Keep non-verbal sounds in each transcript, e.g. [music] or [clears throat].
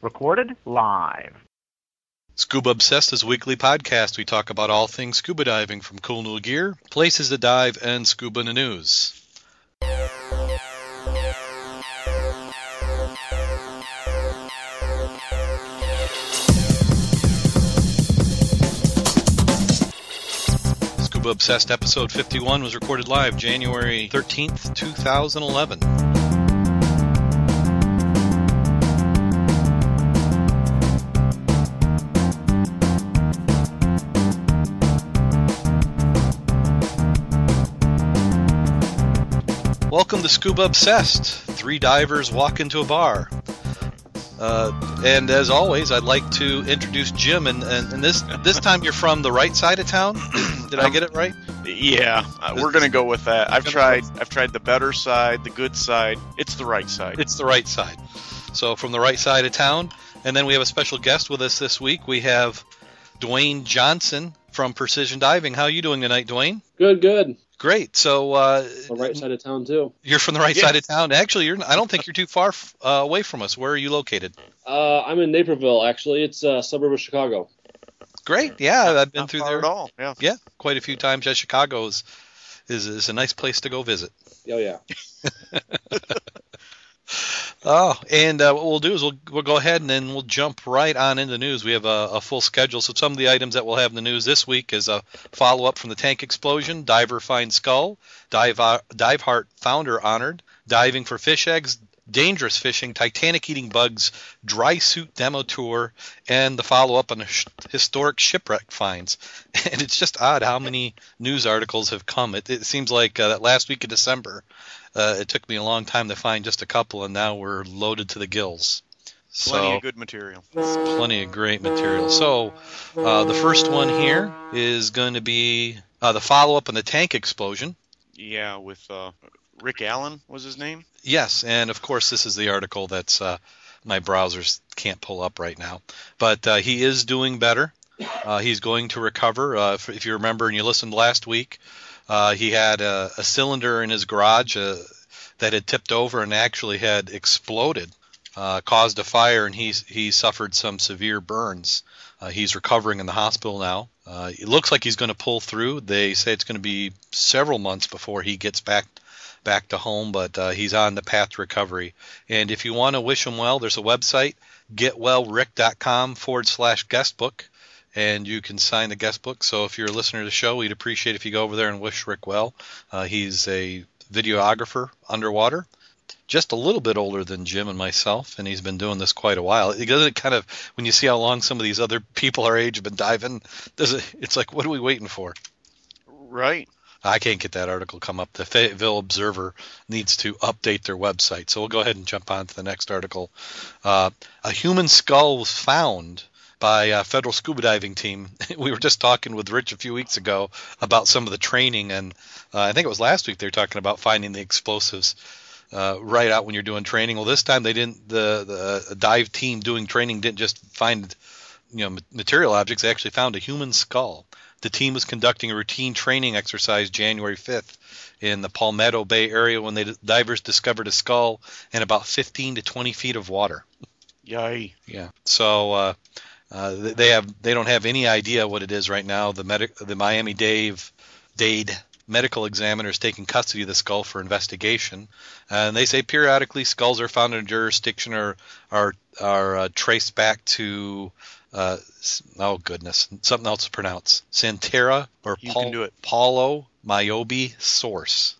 Recorded live. Scuba Obsessed is a weekly podcast. We talk about all things scuba diving from cool new gear, places to dive, and scuba in the news. Scuba Obsessed episode 51 was recorded live January 13th, 2011. Welcome to Scuba Obsessed. Three divers walk into a bar. Uh, and as always, I'd like to introduce Jim. And, and, and this this time you're from the right side of town. [clears throat] Did I get it right? Yeah, uh, we're gonna go with that. I've tried. I've tried the better side, the good side. It's the right side. It's the right side. So from the right side of town, and then we have a special guest with us this week. We have Duane Johnson from Precision Diving. How are you doing tonight, Duane? Good, good. Great. So uh, The right side of town too. you're from the right Yes. side of town. Actually, you're. I don't think you're too far f- uh, away from us. Where are you located? Uh, I'm in Naperville, actually. It's a suburb of Chicago. Great. Yeah, I've been Not through far there. at all. Yeah. Yeah, quite a few times. Yeah, Chicago is, is is a nice place to go visit. Oh yeah. [laughs] Oh, and uh, what we'll do is we'll we'll go ahead and then we'll jump right on into the news. We have a, a full schedule. So some of the items that we'll have in the news this week is a follow up from the tank explosion, diver finds skull, dive uh, Diveheart founder honored, diving for fish eggs, dangerous fishing, Titanic eating bugs, dry suit demo tour, and the follow up on the sh- historic shipwreck finds. [laughs] And it's just odd how many news articles have come. It, it seems like uh, that last week of December. Uh, it took me a long time to find just a couple, and now we're loaded to the gills. Plenty So of good material. plenty of great material. So uh, the first one here is going to be uh, the follow-up on the tank explosion. Yeah, with uh, Rick Allen was his name. Yes, and of course this is the article that's uh, my browsers can't pull up right now, but uh, he is doing better. Uh, he's going to recover. Uh, if, if you remember and you listened last week, uh, he had a, a cylinder in his garage uh, that had tipped over and actually had exploded, uh, caused a fire, and he's he suffered some severe burns. Uh, he's recovering in the hospital now. Uh, it looks like he's going to pull through. They say it's going to be several months before he gets back back to home, but uh, he's on the path to recovery. And if you want to wish him well, there's a website, getwellrick.com forward slash guest book, and you can sign the guest book. So if you're a listener to the show, we'd appreciate if you go over there and wish Rick well. Uh, he's a videographer underwater. Just a little bit older than Jim and myself, and he's been doing this quite a while. It doesn't kind of when you see how long some of these other [laughs] people our age have been diving, does it? It's like, what are we waiting for? Right. I can't get that article come up. The Fayetteville Observer needs to update their website. So we'll go ahead and jump on to the next article. Uh, a human skull was found by a federal scuba diving team. [laughs] we were just talking with Rich a few weeks ago about some of the training, and uh, I think it was last week they were talking about finding the explosives. Uh, right out when you're doing training. Well, this time they didn't. The the dive team doing training didn't just find you know material objects. They actually found a human skull. The team was conducting a routine training exercise January 5th in the Palmetto Bay area when the divers discovered a skull in about 15 to 20 feet of water. Yay. Yeah. So uh, uh, they have they don't have any idea what it is right now. The medic the Miami Dave Dade medical examiner is taking custody of the skull for investigation, and they say periodically skulls are found in a jurisdiction or are are uh, traced back to. Uh, oh goodness, something else to pronounce. Santeria or You Pal- can do it. Palo Mayombe source.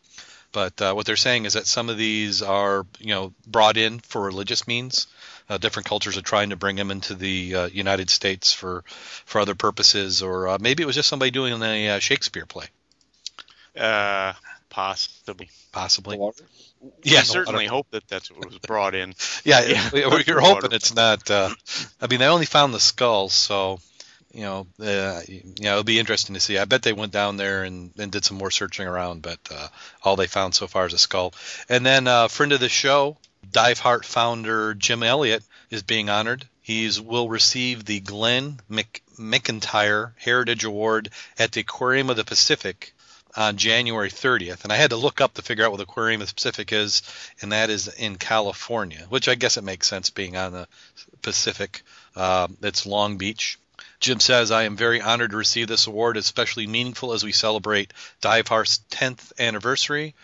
But uh, what they're saying is that some of these are, you know, brought in for religious means. Uh, different cultures are trying to bring them into the uh, United States for for other purposes, or uh, maybe it was just somebody doing a uh, Shakespeare play, Uh, possibly. possibly. Yeah, I certainly hope that that's what was brought in. [laughs] Yeah, Yeah. [laughs] we- we- you're hoping it's not. Uh, I mean, they only found the skulls, so you know, uh, you know, it'll be interesting to see. I bet they went down there and, and did some more searching around, but uh, all they found so far is a skull. And then, uh, friend of the show, Diveheart founder Jim Elliott is being honored. He will receive the Glenn Mc, McIntyre Heritage Award at the Aquarium of the Pacific on January 30th, and I had to look up to figure out what the Aquarium of the Pacific is, and that is in California, which I guess it makes sense being on the Pacific. Uh, it's Long Beach. Jim says, I am very honored to receive this award, especially meaningful as we celebrate Diveheart's 10th anniversary.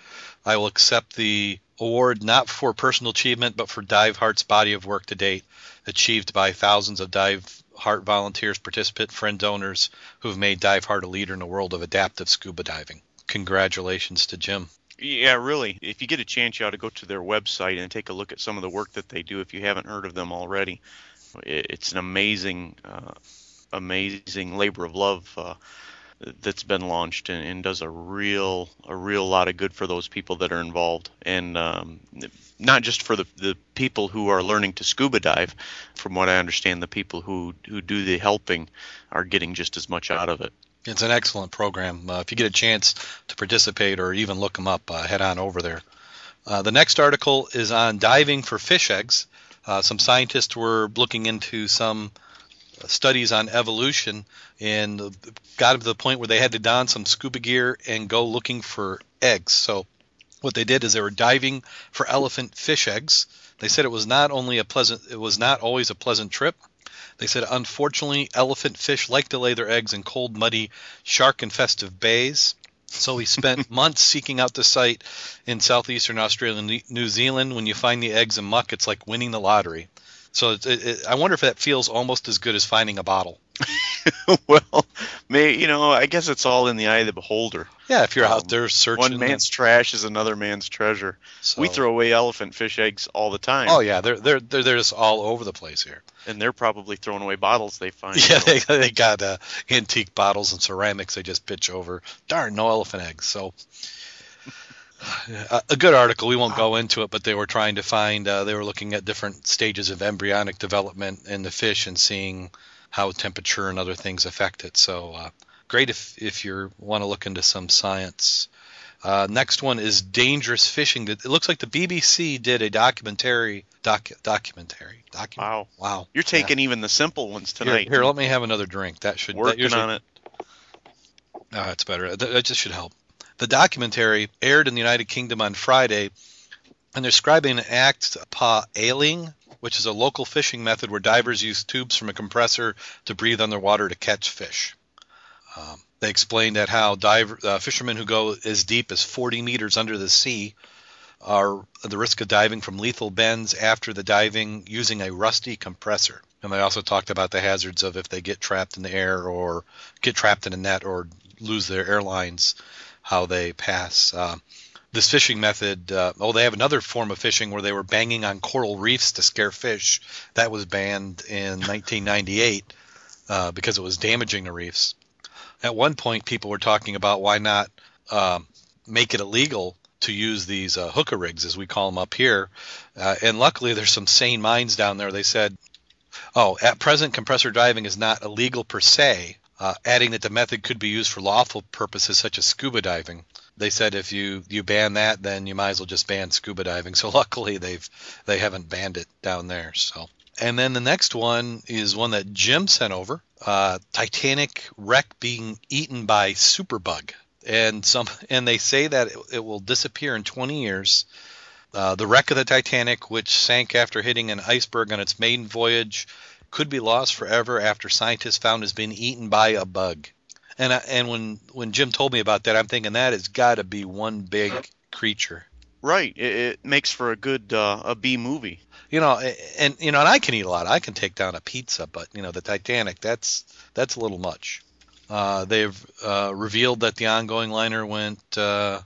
I will accept the award not for personal achievement, but for Diveheart's body of work to date, achieved by thousands of Dive Heart volunteers, participant, friend donors who have made Diveheart a leader in the world of adaptive scuba diving. Congratulations to Jim. Yeah, really. If you get a chance, you ought to go to their website and take a look at some of the work that they do if you haven't heard of them already. It's an amazing, uh, amazing labor of love uh, that's been launched and, and, does a real, a real lot of good for those people that are involved. And um, not just for the, the people who are learning to scuba dive. From what I understand, the people who, who do the helping are getting just as much out of it. It's an excellent program. Uh, if you get a chance to participate or even look them up, uh, head on over there. Uh, the next article is on diving for fish eggs. Uh, some scientists were looking into some studies on evolution and got to the point where they had to don some scuba gear and go looking for eggs. So what they did is they were diving for elephant fish eggs. They said it was not only a pleasant, it was not always a pleasant trip. They said, unfortunately, elephant fish like to lay their eggs in cold, muddy, shark-infested bays. So we spent [laughs] months seeking out the site in southeastern Australia and New Zealand. When you find the eggs in muck, it's like winning the lottery. So it, it, I wonder if that feels almost as good as finding a bottle. [laughs] well, may you know, I guess it's all in the eye of the beholder. Yeah, if you're um, out there searching, one man's trash is another man's treasure. So, we throw away elephant fish eggs all the time. Oh yeah, they're they're they're, they're just all over the place here. And they're probably throwing away bottles they find. [laughs] Yeah, they, they got uh, antique bottles and ceramics they just pitch over. Darn, no elephant eggs. So [sighs] a good article. We won't go into it, but they were trying to find. Uh, they were looking at different stages of embryonic development in the fish and seeing how temperature and other things affect it. So uh, great if if you want to look into some science. Uh, next one is dangerous fishing. It looks like the BBC did a documentary. Doc, documentary. Docu- wow. Wow. You're taking yeah. even the simple ones tonight. Here, here, let me have another drink. That should working that usually, on it. Oh, that's better. That, that just should help. The documentary aired in the United Kingdom on Friday, and they're describing an act pa ailing, which is a local fishing method where divers use tubes from a compressor to breathe underwater to catch fish. Um, they explained that how diver, uh, fishermen who go as deep as 40 meters under the sea are at the risk of diving from lethal bends after the diving using a rusty compressor. And they also talked about the hazards of if they get trapped in the air or get trapped in a net or lose their airlines how they pass. Uh, this fishing method, uh, oh, they have another form of fishing where they were banging on coral reefs to scare fish. That was banned in [laughs] 1998 uh, because it was damaging the reefs. At one point, people were talking about why not um, make it illegal to use these uh, hooker rigs, as we call them up here. Uh, and luckily, there's some sane minds down there. They said, oh, at present, compressor diving is not illegal per se, uh, adding that the method could be used for lawful purposes such as scuba diving. They said if you, you ban that, then you might as well just ban scuba diving. [laughs] So luckily they've they haven't banned it down there. So and then the next one is one that Jim sent over: uh, Titanic wreck being eaten by superbug, and some [laughs] and they say that it, it will disappear in 20 years. Uh, the wreck of the Titanic, which sank after hitting an iceberg on its maiden voyage, could be lost forever after scientists found has been eaten by a bug. And I, and when when Jim told me about that, I'm thinking that has got to be one big creature. Right. It, it makes for a good uh, a B movie. You know, and you know, and I can eat a lot. I can take down a pizza, but you know, the Titanic, that's that's a little much. Uh, they've uh, revealed that the ongoing liner went uh,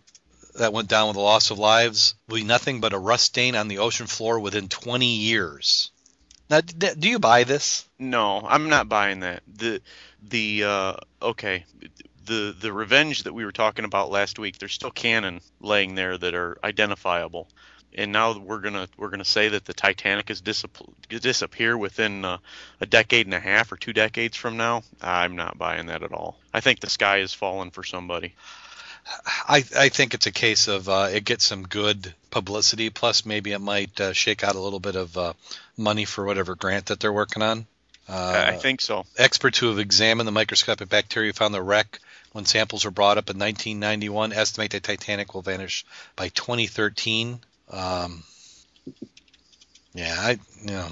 that went down with the loss of lives will be nothing but a rust stain on the ocean floor within 20 years. Now, do you buy this? No, I'm not buying that. The the uh, okay, the the revenge that we were talking about last week. There's still cannon laying there that are identifiable, and now we're gonna we're gonna say that the Titanic is disappear within uh, a decade and a half or two decades from now. I'm not buying that at all. I think the sky is falling for somebody. I, I think it's a case of uh, it gets some good publicity, plus maybe it might uh, shake out a little bit of uh, money for whatever grant that they're working on. I think so. Experts who have examined the microscopic bacteria found the wreck when samples were brought up in 1991, estimate that Titanic will vanish by 2013. Um, yeah, I you know,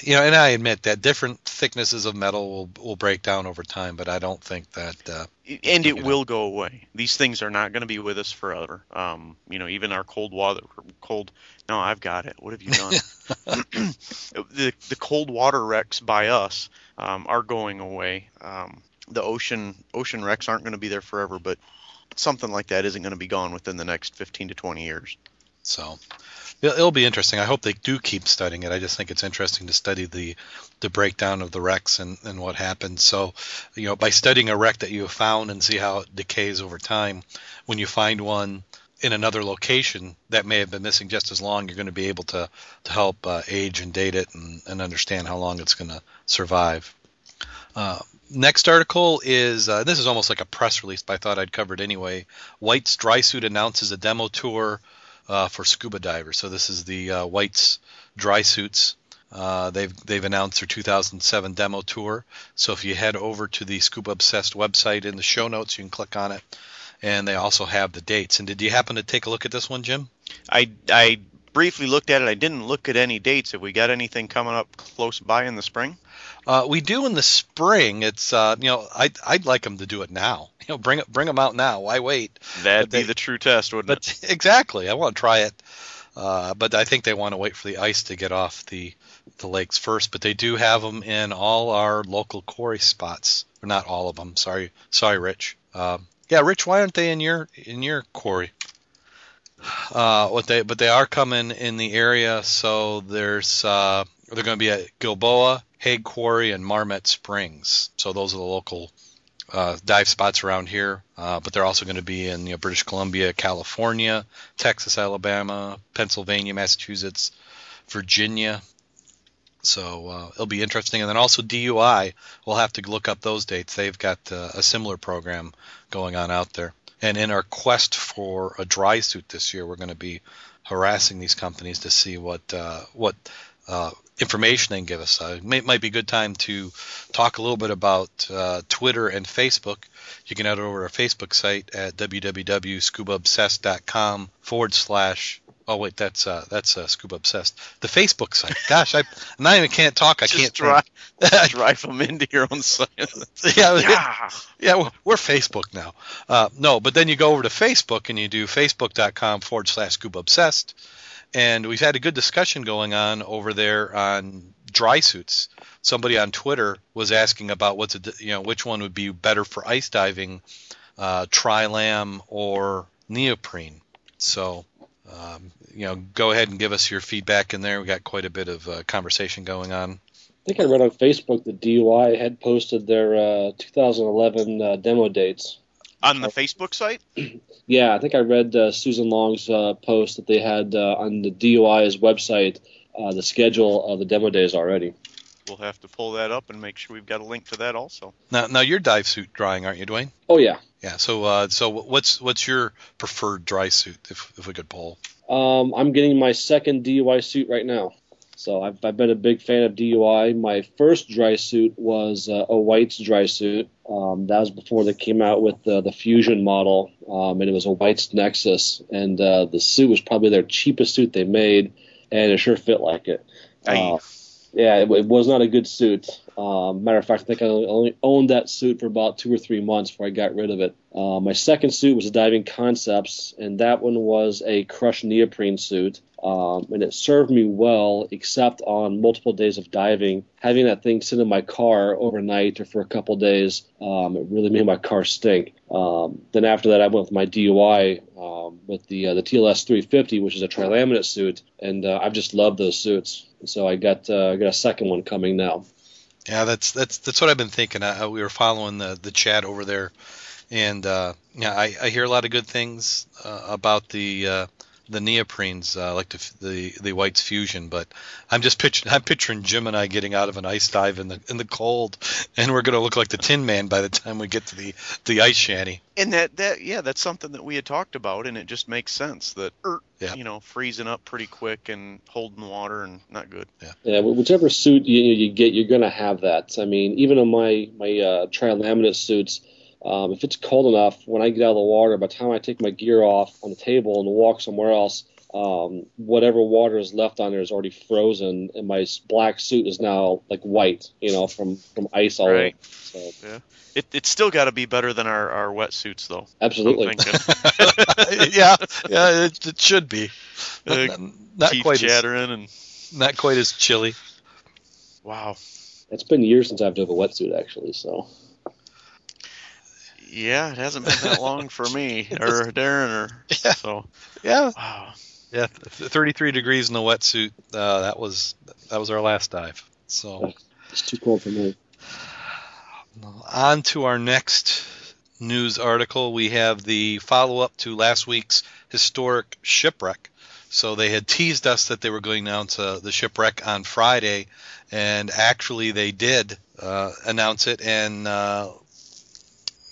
you know, and I admit that different thicknesses of metal will will break down over time, but I don't think that. Uh, and it will go away. These things are not going to be with us forever. Um, you know, even our cold water, cold. No, I've got it. What have you done? [laughs] the the cold water wrecks by us um, are going away. Um, the ocean ocean wrecks aren't going to be there forever, but something like that isn't going to be gone within the next 15 to 20 years. So it'll be interesting. I hope they do keep studying it. I just think it's interesting to study the the breakdown of the wrecks and, and what happens. So, you know, by studying a wreck that you have found and see how it decays over time, when you find one in another location that may have been missing just as long, you're going to be able to to help uh, age and date it and, and understand how long it's going to survive. Uh, next article is uh, this is almost like a press release, but I thought I'd cover it anyway. White's dry suit announces a demo tour uh, for scuba divers. So this is the uh, White's dry suits. Uh, they've they've announced their 2007 demo tour. So if you head over to the Scuba Obsessed website in the show notes, you can click on it, and they also have the dates. And did you happen to take a look at this one, Jim? I I briefly looked at it. I didn't look at any dates. Have we got anything coming up close by in the spring? Uh, we do in the spring. It's uh, you know I'd I'd like them to do it now. [laughs] You know, bring bring them out now. Why wait? That'd they, be the true test, wouldn't but, it? [laughs] Exactly. I want to try it, uh, but I think they want to wait for the ice to get off the the lakes first. But they do have them in all our local quarry spots. Or not all of them. Sorry, sorry, Rich. Um, yeah, Rich. Why aren't they in your in your quarry? Uh, what they but they are coming in the area. So there's uh, they're going to be at Gilboa, Haigh Quarry, and Mermet Springs. So those are the local uh, dive spots around here. Uh, but they're also going to be in you know, British Columbia, California, Texas, Alabama, Pennsylvania, Massachusetts, Virginia. So uh, it'll be interesting. And then also DUI, we'll have to look up those dates. They've got uh, a similar program going on out there. And in our quest for a dry suit this year, we're going to be harassing these companies to see what uh, what uh, information they can give us. Uh, it might be a good time to talk a little bit about uh, Twitter and Facebook. You can head over to our Facebook site at www.scubaobsessed.com forward slash. Oh wait, that's uh, that's uh, Scuba Obsessed. The Facebook site. Gosh, I now even can't talk. I Just can't [laughs] drive, drive them into your own site. [laughs] yeah, yeah, yeah, we're Facebook now. Uh, no, but then you go over to Facebook and you do facebook.com forward slash Scuba Obsessed and we've had a good discussion going on over there on dry suits. Somebody on Twitter was asking about what's a, you know which one would be better for ice diving, uh, Tri-Lam or neoprene. So um, you know, go ahead and give us your feedback in there. We got quite a bit of uh, conversation going on. I think I read on Facebook that DUI had posted their uh, 2011 uh, demo dates on the Facebook site. [clears throat] Yeah, I think I read uh, Susan Long's uh, post that they had uh, on the DUI's website uh, the schedule of the demo days already. We'll have to pull that up and make sure we've got a link to that also. Now, now you're dive suit drying, aren't you, Duane? Oh yeah. Yeah. So, uh, so what's what's your preferred dry suit, if if we could pull? Um, I'm getting my second DUI suit right now. So I've, I've been a big fan of DUI. My first dry suit was uh, a White's dry suit. Um, that was before they came out with the, the Fusion model, um, and it was a White's Nexus. And uh, the suit was probably their cheapest suit they made, and it sure fit like it. Uh, yeah, it, it, was not a good suit. Um, matter of fact, I think I only owned that suit for about two or three months before I got rid of it. Uh, my second suit was a Diving Concepts, and that one was a crushed neoprene suit um, and it served me well, except on multiple days of diving. Having that thing sit in my car overnight or for a couple days, um, it really made my car stink. Um, then after that, I went with my DUI um, with the uh, the TLS 350, which is a trilaminate suit, and uh, I've just loved those suits. So I got uh, got a second one coming now. Yeah, that's that's that's what I've been thinking. I, we were following the the chat over there, and uh, yeah, I, I hear a lot of good things uh, about the uh, the neoprenes, uh, like the, the the whites fusion. But I'm just picturing [laughs] I'm picturing Jim and I getting out of an ice dive in the in the cold, [laughs] and we're gonna look like the Tin Man by the time we get to the the ice shanty. And that that yeah, that's something that we had talked about, and it just makes sense that er, yeah. you know freezing up pretty quick and holding water and not good. Yeah, yeah. Whichever suit you you get, you're gonna have that. I mean, even on my my uh, trilaminate suits. Um, if it's cold enough, when I get out of the water, by the time I take my gear off on the table and walk somewhere else, um, whatever water is left on there is already frozen, and my black suit is now like white, you know, from from ice all Right. over. So It, it's still got to be better than our, our wetsuits, though. Absolutely. [laughs] yeah, yeah, it, it should be. Uh, Not, not Teeth quite as chattering and not quite as chilly. wow. It's been years since I've done a wetsuit actually, so Yeah, it hasn't been that long for me [laughs] or Darren or Yeah. so. Yeah, Wow. yeah, 33 degrees in the wetsuit. Uh, that was that was our last dive. So it's too cold for me. on to our next news article. We have the follow up to last week's historic shipwreck. So they had teased us that they were going to announce uh, the shipwreck on Friday, and actually they did uh, announce it. And uh,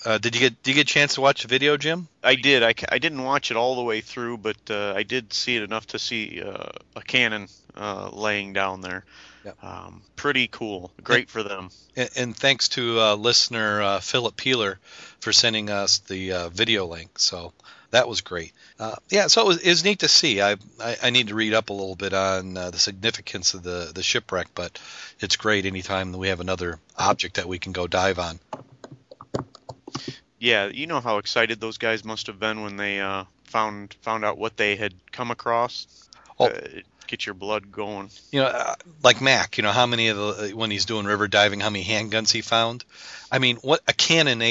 uh, did you get did you get a chance to watch the video, Jim? I did. I, I didn't watch it all the way through, but uh, I did see it enough to see uh, a cannon uh, laying down there. Yep. Um, pretty cool. Great for them. And, and thanks to uh, listener uh, Philip Peeler for sending us the uh, video link. So that was great. Uh, yeah, so it was, it was neat to see. I, I, I need to read up a little bit on uh, the significance of the, the shipwreck, but it's great anytime that we have another object that we can go dive on. Yeah, you know how excited those guys must have been when they uh, found found out what they had come across. Oh. Uh, get your blood going. You know, uh, like Mac. You know how many of the when he's doing river diving, how many handguns he found. I mean, what a cannon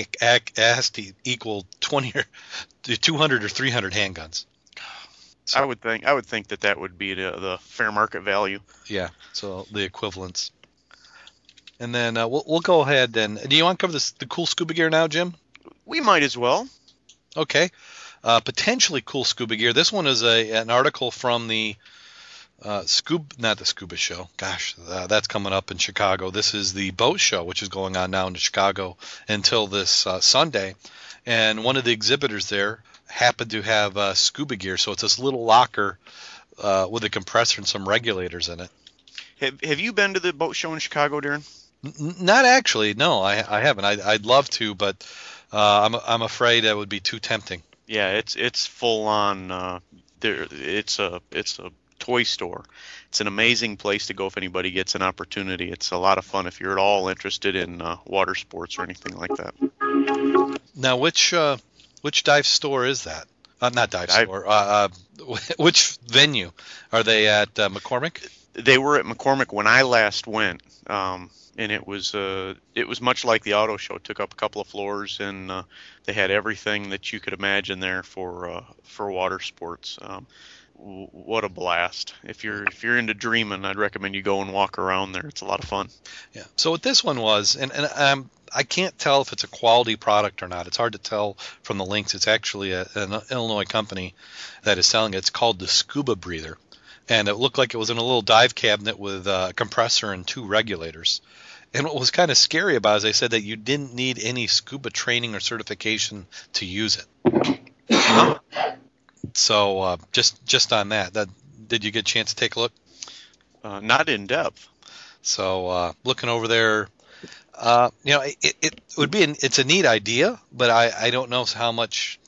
has to equal twenty or two hundred or three hundred handguns. So- I would think I would think that that would be the, the fair market value. Yeah, so the equivalents. And then uh, we'll we'll go ahead and do you want to cover this the cool scuba gear now, Jim? We might as well. Okay. Uh, potentially cool scuba gear. This one is a an article from the uh, scuba, not the scuba show. Gosh, uh, that's coming up in Chicago. This is the boat show, which is going on now in Chicago until this uh, Sunday. And one of the exhibitors there happened to have uh, scuba gear, so it's this little locker uh, with a compressor and some regulators in it. Have Have you been to the boat show in Chicago, Darren? N- Not actually. No, I, I haven't. I, I'd love to, but uh, I'm I'm afraid that would be too tempting. Yeah, it's it's full on. Uh, there, it's a it's a toy store. It's an amazing place to go if anybody gets an opportunity. It's a lot of fun if you're at all interested in uh, water sports or anything like that. Now, which uh, which dive store is that? Uh, not dive Dive- store. Uh, uh, [laughs] which venue are they at? Uh, McCormick. They were at McCormick when I last went, um, and it was uh, it was much like the auto show. It took up a couple of floors, and uh, they had everything that you could imagine there for uh, for water sports. Um, what a blast! If you're if you're into dreaming, I'd recommend you go and walk around there. It's a lot of fun. Yeah. So what this one was, and and um, I can't tell if it's a quality product or not. It's hard to tell from the links. It's actually a, an Illinois company that is selling it. It's called the Scuba Breather, and it looked like it was in a little dive cabinet with a compressor and two regulators. And what was kind of scary about it is they said that you didn't need any scuba training or certification to use it. So uh, just just on that, that did you get a chance to take a look? Uh, not in depth. So uh, looking over there, uh, you know, it, it would be an, it's a neat idea, but I, I don't know how much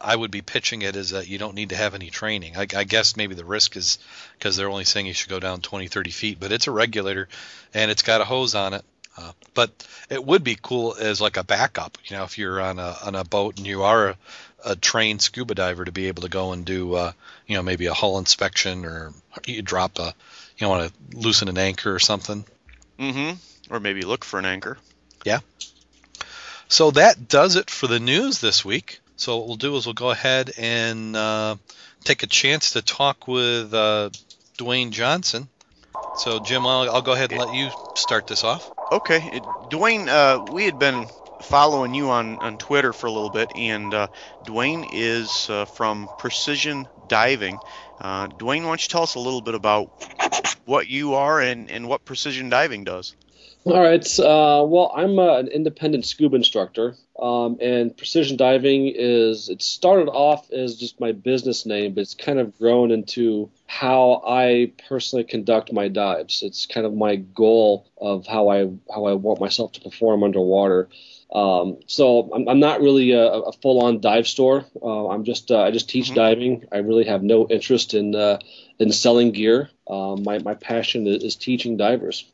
I would be pitching it as that you don't need to have any training. I, I guess maybe the risk is because they're only saying you should go down 20, 30 feet, but it's a regulator and it's got a hose on it. Uh, but it would be cool as like a backup, you know, if you're on a on a boat and you are a, a trained scuba diver to be able to go and do, uh, you know, maybe a hull inspection or you drop a, you know, want to loosen an anchor or something. Mm-hmm. Or maybe look for an anchor. Yeah. So that does it for the news this week. So what we'll do is we'll go ahead and uh, take a chance to talk with uh, Duane Johnson. So Jim, I'll, I'll go ahead and let you start this off. Okay, Duane, uh, we had been following you on, on Twitter for a little bit, and uh, Duane is uh, from Precision Diving. Uh, Duane, why don't you tell us a little bit about what you are and, and what Precision Diving does? All right. Uh, well, I'm uh, an independent scuba instructor, um, and precision diving is. It started off as just my business name, but it's kind of grown into how I personally conduct my dives. It's kind of my goal of how I how I want myself to perform underwater. Um, so I'm, I'm, not really a, a full-on dive store. Uh, I'm just uh, I just teach mm-hmm. diving. I really have no interest in uh, in selling gear. Um, my my passion is, is teaching divers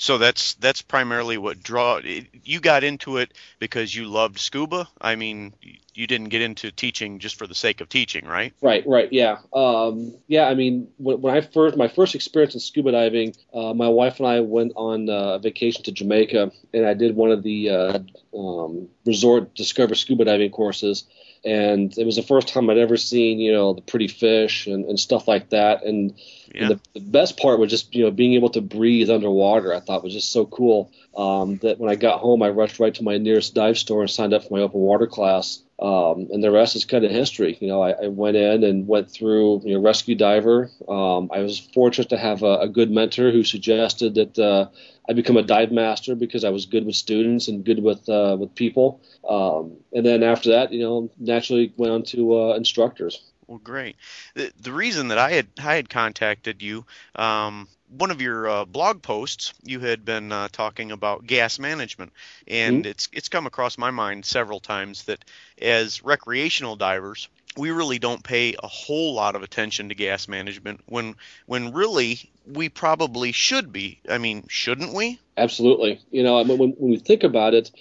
so that's that's primarily what draw you got into it because you loved scuba? I mean you didn't get into teaching just for the sake of teaching right? Right right yeah. Um, yeah i mean when, when, i first my first experience in scuba diving uh, my wife and i went on uh, vacation to jamaica and i did one of the uh, um, resort discover scuba diving courses. And it was the first time I'd ever seen, you know, the pretty fish and, and stuff like that. And, yeah. and the, the, best part was just, you know, being able to breathe underwater. I thought was just so cool um, that when I got home, I rushed right to my nearest dive store and signed up for my open water class. Um, and the rest is kind of history. You know, I, I went in and went through you know, rescue diver. Um, I was fortunate to have a, a good mentor who suggested that uh, I become a dive master because I was good with students and good with uh, with people. Um, and then after that, you know, naturally went on to uh, instructors. Well, great. The, the reason that I had I had contacted you, um, one of your uh, blog posts, you had been uh, talking about gas management, and mm-hmm. it's it's come across my mind several times that as recreational divers, we really don't pay a whole lot of attention to gas management when when really we probably should be. I mean, shouldn't we? Absolutely. You know, when, when we think about it,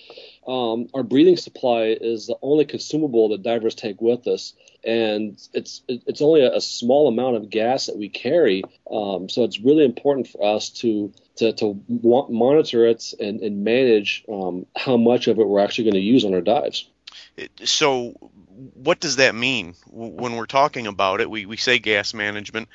um, our breathing supply is the only consumable that divers take with us, and it's it's only a, small amount of gas that we carry. Um, so it's really important for us to to, to monitor it and, and manage um, how much of it we're actually going to use on our dives. So, what does that mean when we're talking about it? We, we say gas management.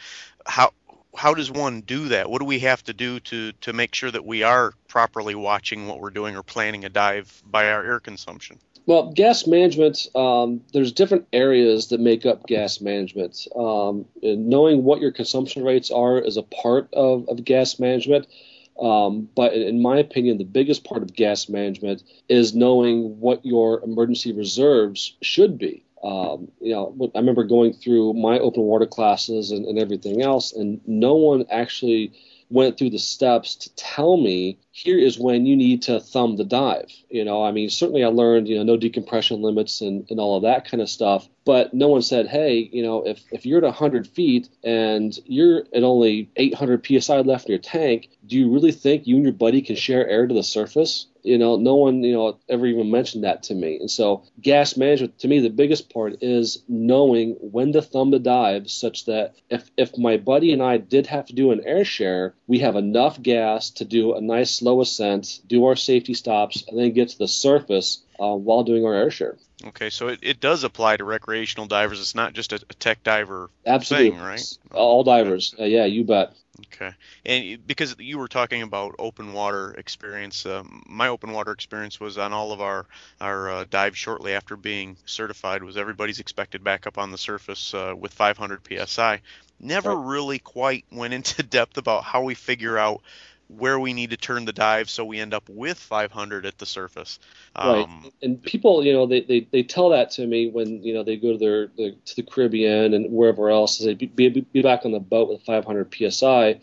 How how does one do that? What do we have to do to to make sure that we are properly watching what we're doing or planning a dive by our air consumption? Well, gas management, um, there's different areas that make up gas management. Um, knowing what your consumption rates are is a part of, of gas management. Um, but in my opinion, the biggest part of gas management is knowing what your emergency reserves should be. Um, you know, I remember going through my open water classes and, and everything else, and no one actually went through the steps to tell me here is when you need to thumb the dive. You know, I mean, certainly I learned, you know, no decompression limits and, and all of that kind of stuff. But no one said, hey, you know, if, if you're at 100 feet and you're at only 800 psi left in your tank, do you really think you and your buddy can share air to the surface? You know, no one, you know, ever even mentioned that to me. And so, gas management, to me, the biggest part is knowing when to thumb the dive, such that if if my buddy and I did have to do an air share, we have enough gas to do a nice slow ascent, do our safety stops, and then get to the surface uh, while doing our air share. Okay, so it, it does apply to recreational divers. It's not just a, a tech diver Absolutely. thing, right? All divers. Uh, yeah, you bet. Okay, and because you were talking about open water experience, um, my open water experience was on all of our our uh, dives shortly after being certified. Was everybody's expected back up on the surface uh, with 500 psi. Never really quite went into [laughs] depth about how we figure out where we need to turn the dive so we end up with 500 at the surface. Um, right. And people, you know, they, they, they tell that to me when, you know, they go to their, their to the Caribbean and wherever else, they be, be, be back on the boat with 500 PSI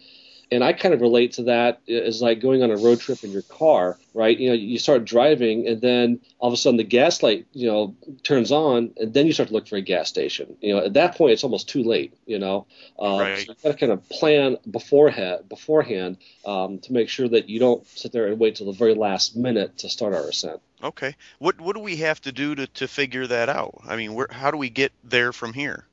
and I kind of relate to that as like going on a road trip in your car, right? You know, you start driving, and then all of a sudden the gas light, you know, turns on, and then you start to look for a gas station. You know, at that point it's almost too late. You know, um, right. so you got to kind of plan beforehand, beforehand, um, to make sure that you don't sit there and wait till the very last minute to start our ascent. Okay, what what do we have to do to to figure that out? I mean, where, how do we get there from here?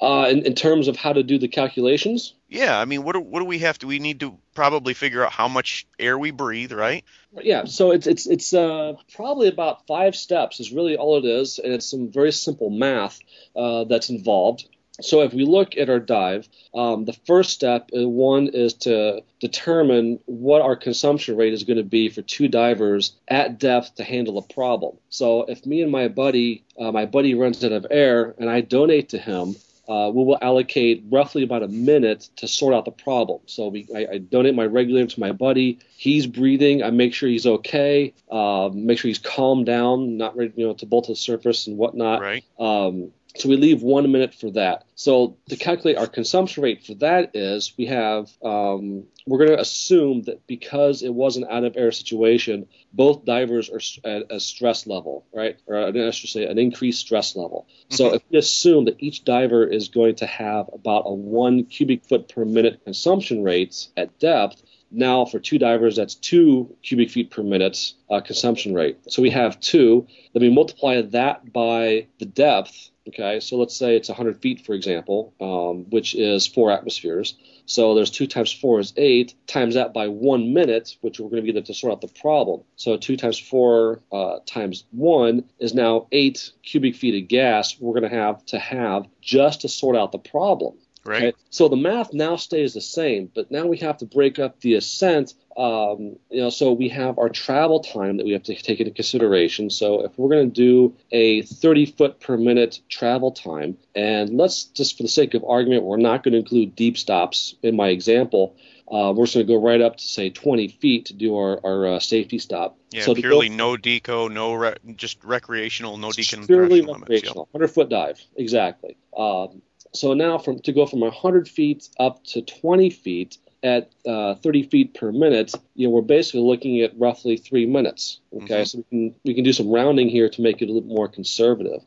Uh, in, in, terms of how to do the calculations? Yeah, I mean, what do, what do we have to? We need to probably figure out how much air we breathe, right? Yeah, so it's it's it's uh, probably about five steps is really all it is, and it's some very simple math uh, that's involved. So if we look at our dive, um, the first step, uh, one is to determine what our consumption rate is going to be for two divers at depth to handle a problem. So if me and my buddy, uh, my buddy runs out of air, and I donate to him, uh, we will allocate roughly about a minute to sort out the problem. So we, I, I donate my regulator to my buddy. He's breathing. I make sure he's okay. Uh, make sure he's calmed down, not ready, you know, to bolt to the surface and whatnot. Right. Um, so we leave one minute for that. So to calculate our consumption rate for that is we have um, we're going to assume that because it was an out of air situation, both divers are at a stress level, right? Or I should say an increased stress level. So Mhm. if we assume that each diver is going to have about a one cubic foot per minute consumption rate at depth, now for two divers, that's two cubic feet per minute uh, consumption rate. So we have two. Then we multiply that by the depth. Okay, so let's say it's 100 feet, for example, um, which is four atmospheres. So there's two times four is eight. Times that by one minute, which we're going to get to sort out the problem. So two times four uh, times one is now eight cubic feet of gas we're going to have to have just to sort out the problem. Right. So the math now stays the same, but now we have to break up the ascent. Um, you know, so we have our travel time that we have to take into consideration. So if we're going to do a 30 foot per minute travel time, and let's just for the sake of argument, we're not going to include deep stops in my example. Uh, we're just going to go right up to say 20 feet to do our, our uh, safety stop. Yeah, so to go purely no deco, no re- just recreational, no decompression purely limits. Recreational, 100 foot dive, exactly. Um, so now from to go from 100 feet up to 20 feet at uh, 30 feet per minute, you know, we're basically looking at roughly three minutes. Okay, Mhm. so we can we can do some rounding here to make it a little more conservative.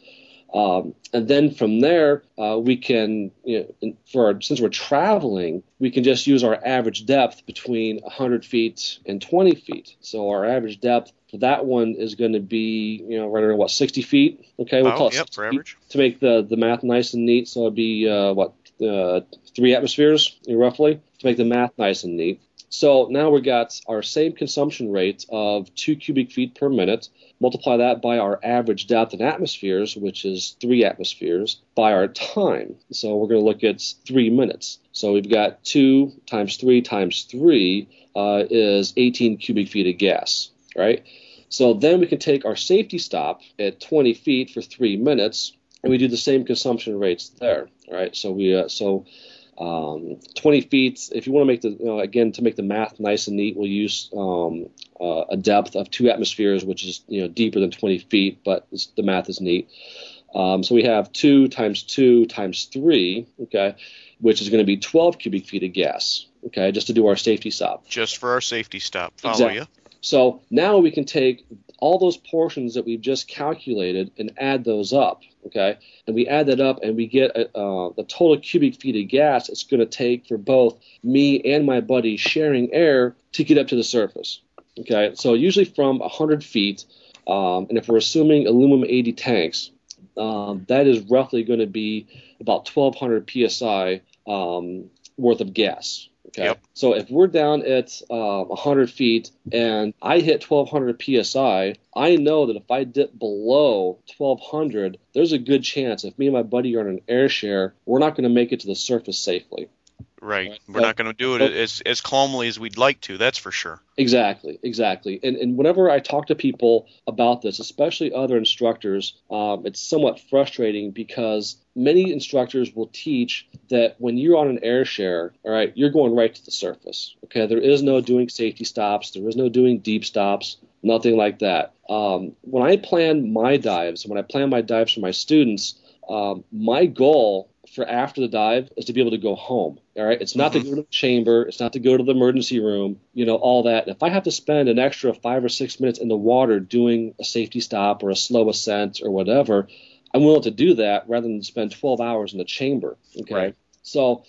Um, and then from there, uh, we can, you know, for our, since we're traveling, we can just use our average depth between 100 feet and 20 feet. So our average depth that one is going to be, you know, right around what 60 feet. Okay, we'll Oh, call it yep, 60 for average. to make the the math nice and neat. So it'd be uh, what uh, three atmospheres roughly to make the math nice and neat. So now we got our same consumption rate of two cubic feet per minute. Multiply that by our average depth in atmospheres, which is three atmospheres, by our time. So we're going to look at three minutes. So we've got two times three times three uh, is 18 cubic feet of gas, right? So then we can take our safety stop at 20 feet for three minutes, and we do the same consumption rates there, right? So we uh, so um, 20 feet. If you want to make the you know, again to make the math nice and neat, we'll use um, uh, a depth of two atmospheres, which is you know deeper than 20 feet, but it's, the math is neat. Um, so we have two times two times three, okay, which is going to be 12 cubic feet of gas, okay, just to do our safety stop. Just for our safety stop. Follow Exactly. you. So now we can take all those portions that we've just calculated and add those up, okay? And we add that up and we get uh, the total cubic feet of gas it's going to take for both me and my buddy sharing air to get up to the surface, okay? So usually from 100 feet, um, and if we're assuming aluminum 80 tanks, um, that is roughly going to be about 1,200 psi um, worth of gas. Okay. Yep. So if we're down at uh, 100 feet and I hit 1200 psi, I know that if I dip below 1200, there's a good chance if me and my buddy are in an air share, we're not going to make it to the surface safely. Right. We're not going to do it But- as as calmly as we'd like to. That's for sure. Exactly, exactly. And, and whenever I talk to people about this, especially other instructors, um, it's somewhat frustrating because many instructors will teach that when you're on an air share, all right, you're going right to the surface. Okay, there is no doing safety stops, there is no doing deep stops, nothing like that. Um, when I plan my dives, when I plan my dives for my students, um, my goal for after the dive is to be able to go home. All right, it's not Mhm. to go to the chamber, it's not to go to the emergency room, you know, all that. If I have to spend an extra five or six minutes in the water doing a safety stop or a slow ascent or whatever, I'm willing to do that rather than spend 12 hours in the chamber. Okay, Right. so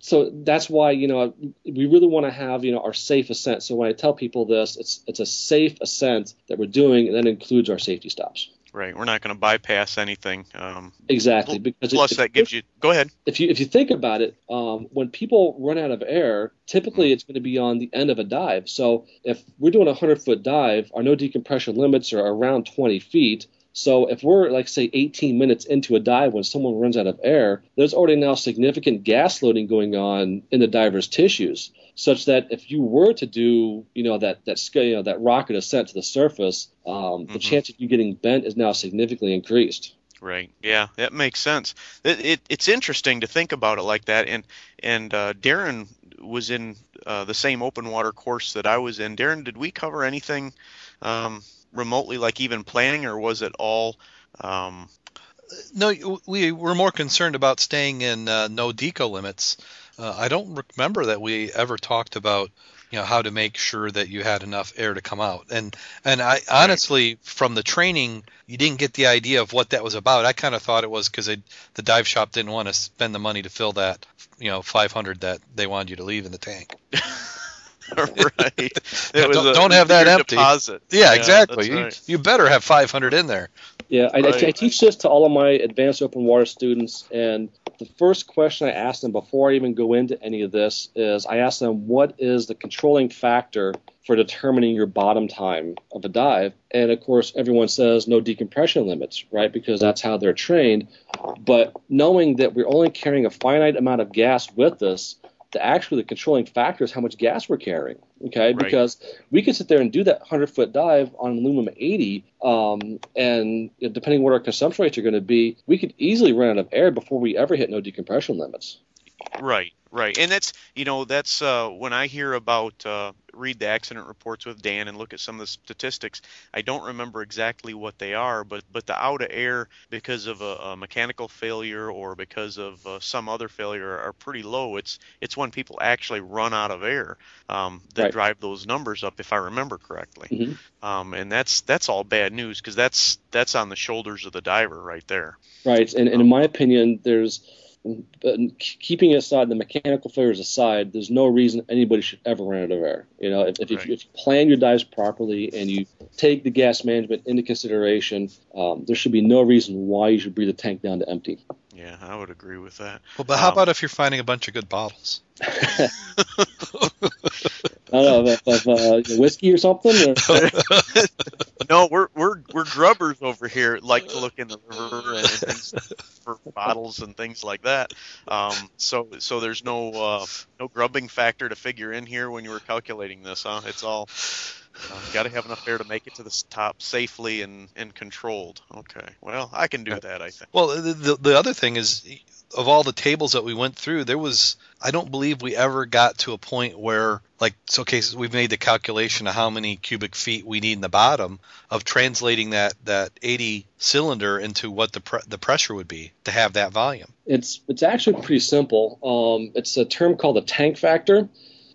so that's why you know we really want to have you know our safe ascent. So when I tell people this, it's it's a safe ascent that we're doing, and that includes our safety stops. Right. We're not going to bypass anything. Um, Exactly, because plus, if, that gives you. Go ahead. if you if you think about it, um, when people run out of air, typically Mm-hmm. it's going to be on the end of a dive. So if we're doing a hundred foot dive, our no decompression limits are around 20 feet. So if we're like say 18 minutes into a dive when someone runs out of air, there's already now significant gas loading going on in the diver's tissues, such that if you were to do you know that that you know, that rocket ascent to the surface, um, the Mhm. chance of you getting bent is now significantly increased. right. Yeah, that makes sense. It, it, it's interesting to think about it like that. And and uh, Darren was in uh, the same open water course that I was in. Darren, did we cover anything um, remotely, like even planning, or was it all? Um, no, we were more concerned about staying in uh, no deco limits. Uh, I don't remember that we ever talked about you know how to make sure that you had enough air to come out. And and i honestly from the training you didn't get the idea of what that was about. I kind of thought it was because the dive shop didn't want to spend the money to fill that you know 500 that they wanted you to leave in the tank. [laughs] Right. [laughs] It don't, don't have that empty. deposit. yeah, yeah exactly. right. you, you better have 500 in there. Yeah, I, right. I, I, teach this to all of my advanced open water students, and the first question I ask them before I even go into any of this is I ask them what is the controlling factor for determining your bottom time of a dive. And of course, everyone says no decompression limits, right? Because that's how they're trained. But knowing that we're only carrying a finite amount of gas with us the actually the controlling factor is how much gas we're carrying. Okay, right. because we could sit there and do that 100 foot dive on aluminum 80, um, and depending on what our consumption rates are going to be, we could easily run out of air before we ever hit no decompression limits. Right, right, and that's you know that's uh, when I hear about uh, read the accident reports with Dan and look at some of the statistics. I don't remember exactly what they are, but but the out of air because of a, a mechanical failure or because of uh, some other failure are pretty low. It's it's when people actually run out of air um, that right. drive those numbers up, if I remember correctly. Mm-hmm. Um, and that's that's all bad news because that's that's on the shoulders of the diver right there. Right, and, and in my opinion, there's but keeping aside the mechanical failures aside, there's no reason anybody should ever run out of air. You know, if, if, right. you, if you, plan your dives properly and you take the gas management into consideration, um, there should be no reason why you should breathe the tank down to empty. Yeah, I would agree with that. Well, but how um, about if you're finding a bunch of good bottles? [laughs] [laughs] [laughs] Don't know, of, of uh, whiskey or something. Or? [laughs] no, we're we're we're grubbers over here. Like to look in the river and, and for bottles and things like that. Um, so so there's no uh, no grubbing factor to figure in here when you were calculating this, huh? It's all uh, Got to have enough air to make it to the top safely and, and controlled. Okay. Well, I can do that, I think. Well, the, the, the other thing is, of all the tables that we went through, there was, I don't believe we ever got to a point where, like, so okay, we've made the calculation of how many cubic feet we need in the bottom of translating that, that 80 cylinder into what the, pre- the pressure would be to have that volume. It's, it's actually pretty simple. Um, it's a term called the tank factor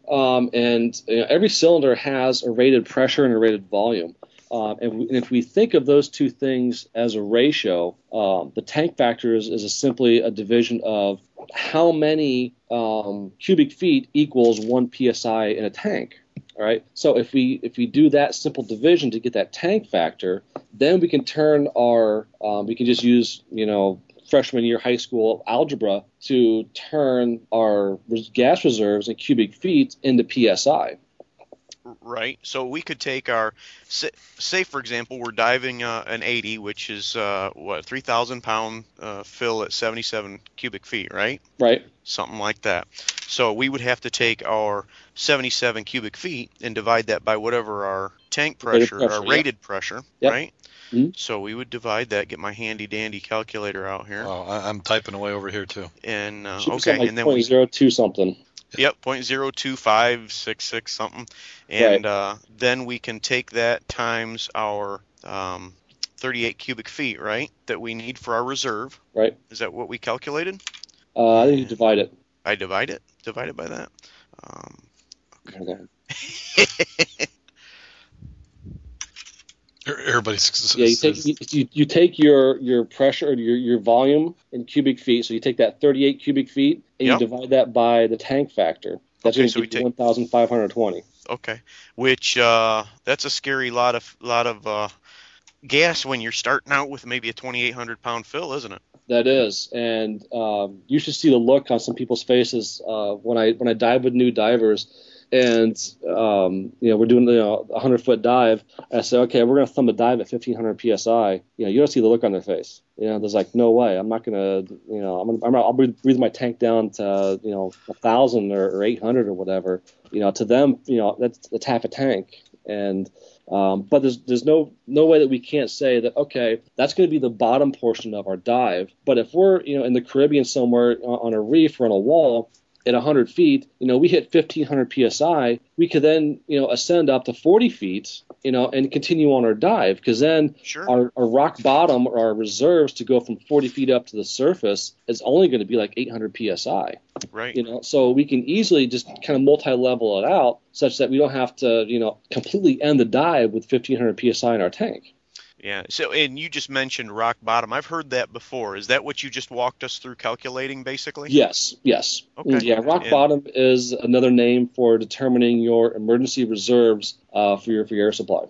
um, and you know, every cylinder has a rated pressure and a rated volume. Um, and, we, and, if we think of those two things as a ratio, um, the tank factor is, is a simply a division of how many um, cubic feet equals one psi in a tank. All right. So if we if we do that simple division to get that tank factor, then we can turn our um, we can just use you know freshman year high school algebra to turn our gas reserves in cubic feet into psi. Right. So we could take our say, for example, we're diving uh, an 80, which is uh, what 3,000 pound uh, fill at 77 cubic feet, right? Right. Something like that. So we would have to take our 77 cubic feet and divide that by whatever our tank pressure, rated pressure our rated pressure, yep. right? Mm-hmm. So we would divide that. Get my handy dandy calculator out here. Oh, I'm typing away over here too. And uh, okay, like and then we zero two something. Yep, point zero two five six six something, and right. uh, then we can take that times our um, 38 cubic feet, right? That we need for our reserve. Right. Is that what we calculated? Uh, I think you divide it. I divide it. Divide it by that. Um, okay. okay. [laughs] Everybody's yeah. You take you, you take your your pressure your your volume in cubic feet. So you take that 38 cubic feet and yep. you divide that by the tank factor. That's okay, so we take 1,520. Okay, which uh, that's a scary lot of lot of uh, gas when you're starting out with maybe a 2,800 pound fill, isn't it? That is, and um, you should see the look on some people's faces uh, when I when I dive with new divers and um, you know we're doing you know, a 100 foot dive. I say, okay, we're gonna thumb a dive at 1500 psi. You know, you don't see the look on their face. You know, there's like no way. I'm not gonna, you know, I'm gonna, I'm, I'll breathe my tank down to you know a thousand or, or 800 or whatever. You know, to them, you know, that's that's half a tank. And um, but there's there's no no way that we can't say that okay that's going to be the bottom portion of our dive. But if we're you know in the Caribbean somewhere on a reef or on a wall at 100 feet, you know, we hit 1500 psi, we could then, you know, ascend up to 40 feet, you know, and continue on our dive because then Sure. our, our rock bottom or our reserves to go from 40 feet up to the surface is only going to be like 800 psi, right. you know, so we can easily just kind of multi-level it out such that we don't have to, you know, completely end the dive with 1500 psi in our tank. Yeah. So, and you just mentioned rock bottom. I've heard that before. Is that what you just walked us through calculating, basically? Yes, yes. Okay. Yeah, rock And- bottom is another name for determining your emergency reserves uh, for your for your air supply.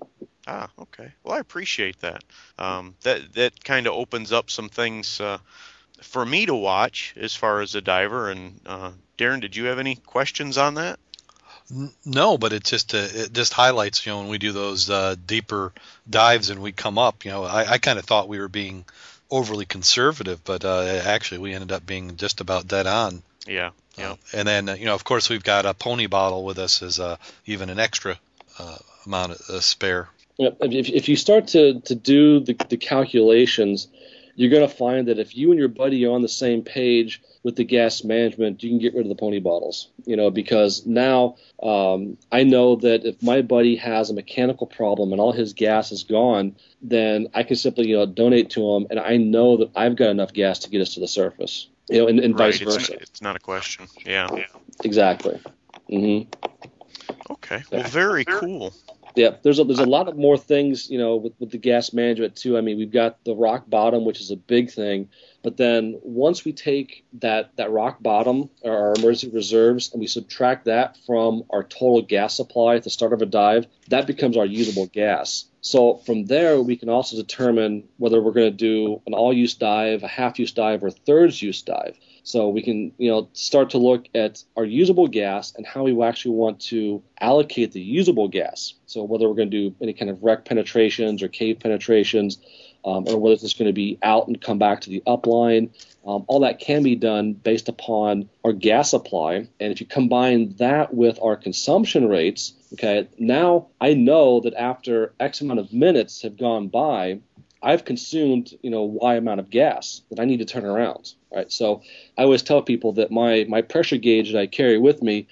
Ah, okay. Well, I appreciate that. Um, that that kind of opens up some things uh, for me to watch as far as a diver. And uh, Darren, did you have any questions on that? N- No, but it just uh, it just highlights you know when we do those uh, deeper dives and we come up. You know, I, I kind of thought we were being overly conservative, but uh, actually we ended up being just about dead on. Yeah. Yeah. Uh, and then uh, you know, of course, we've got a pony bottle with us as uh, even an extra uh, amount of uh, spare. Yep. If, if you start to, to do the, the calculations, you're going to find that if you and your buddy are on the same page with the gas management, you can get rid of the pony bottles. You know, because now um, I know that if my buddy has a mechanical problem and all his gas is gone, then I can simply you know donate to him, and I know that I've got enough gas to get us to the surface. You know, and, and right. vice It's, versa. it's not a question. Yeah. Exactly. hmm Okay. Well, very cool. Yeah, there's a, there's a lot of more things, you know, with, with the gas management too. I mean, we've got the rock bottom, which is a big thing, but then once we take that that rock bottom, our emergency reserves, and we subtract that from our total gas supply at the start of a dive, that becomes our usable gas. So from there, we can also determine whether we're going to do an all-use dive, a half-use dive, or a thirds-use dive. So we can, you know, start to look at our usable gas and how we actually want to allocate the usable gas. So whether we're going to do any kind of wreck penetrations or cave penetrations, um, or whether it's going to be out and come back to the upline, um, all that can be done based upon our gas supply. And if you combine that with our consumption rates, okay, now I know that after X amount of minutes have gone by, I've consumed, you know, Y amount of gas that I need to turn around. Right. So I always tell people that my my pressure gauge that I carry with me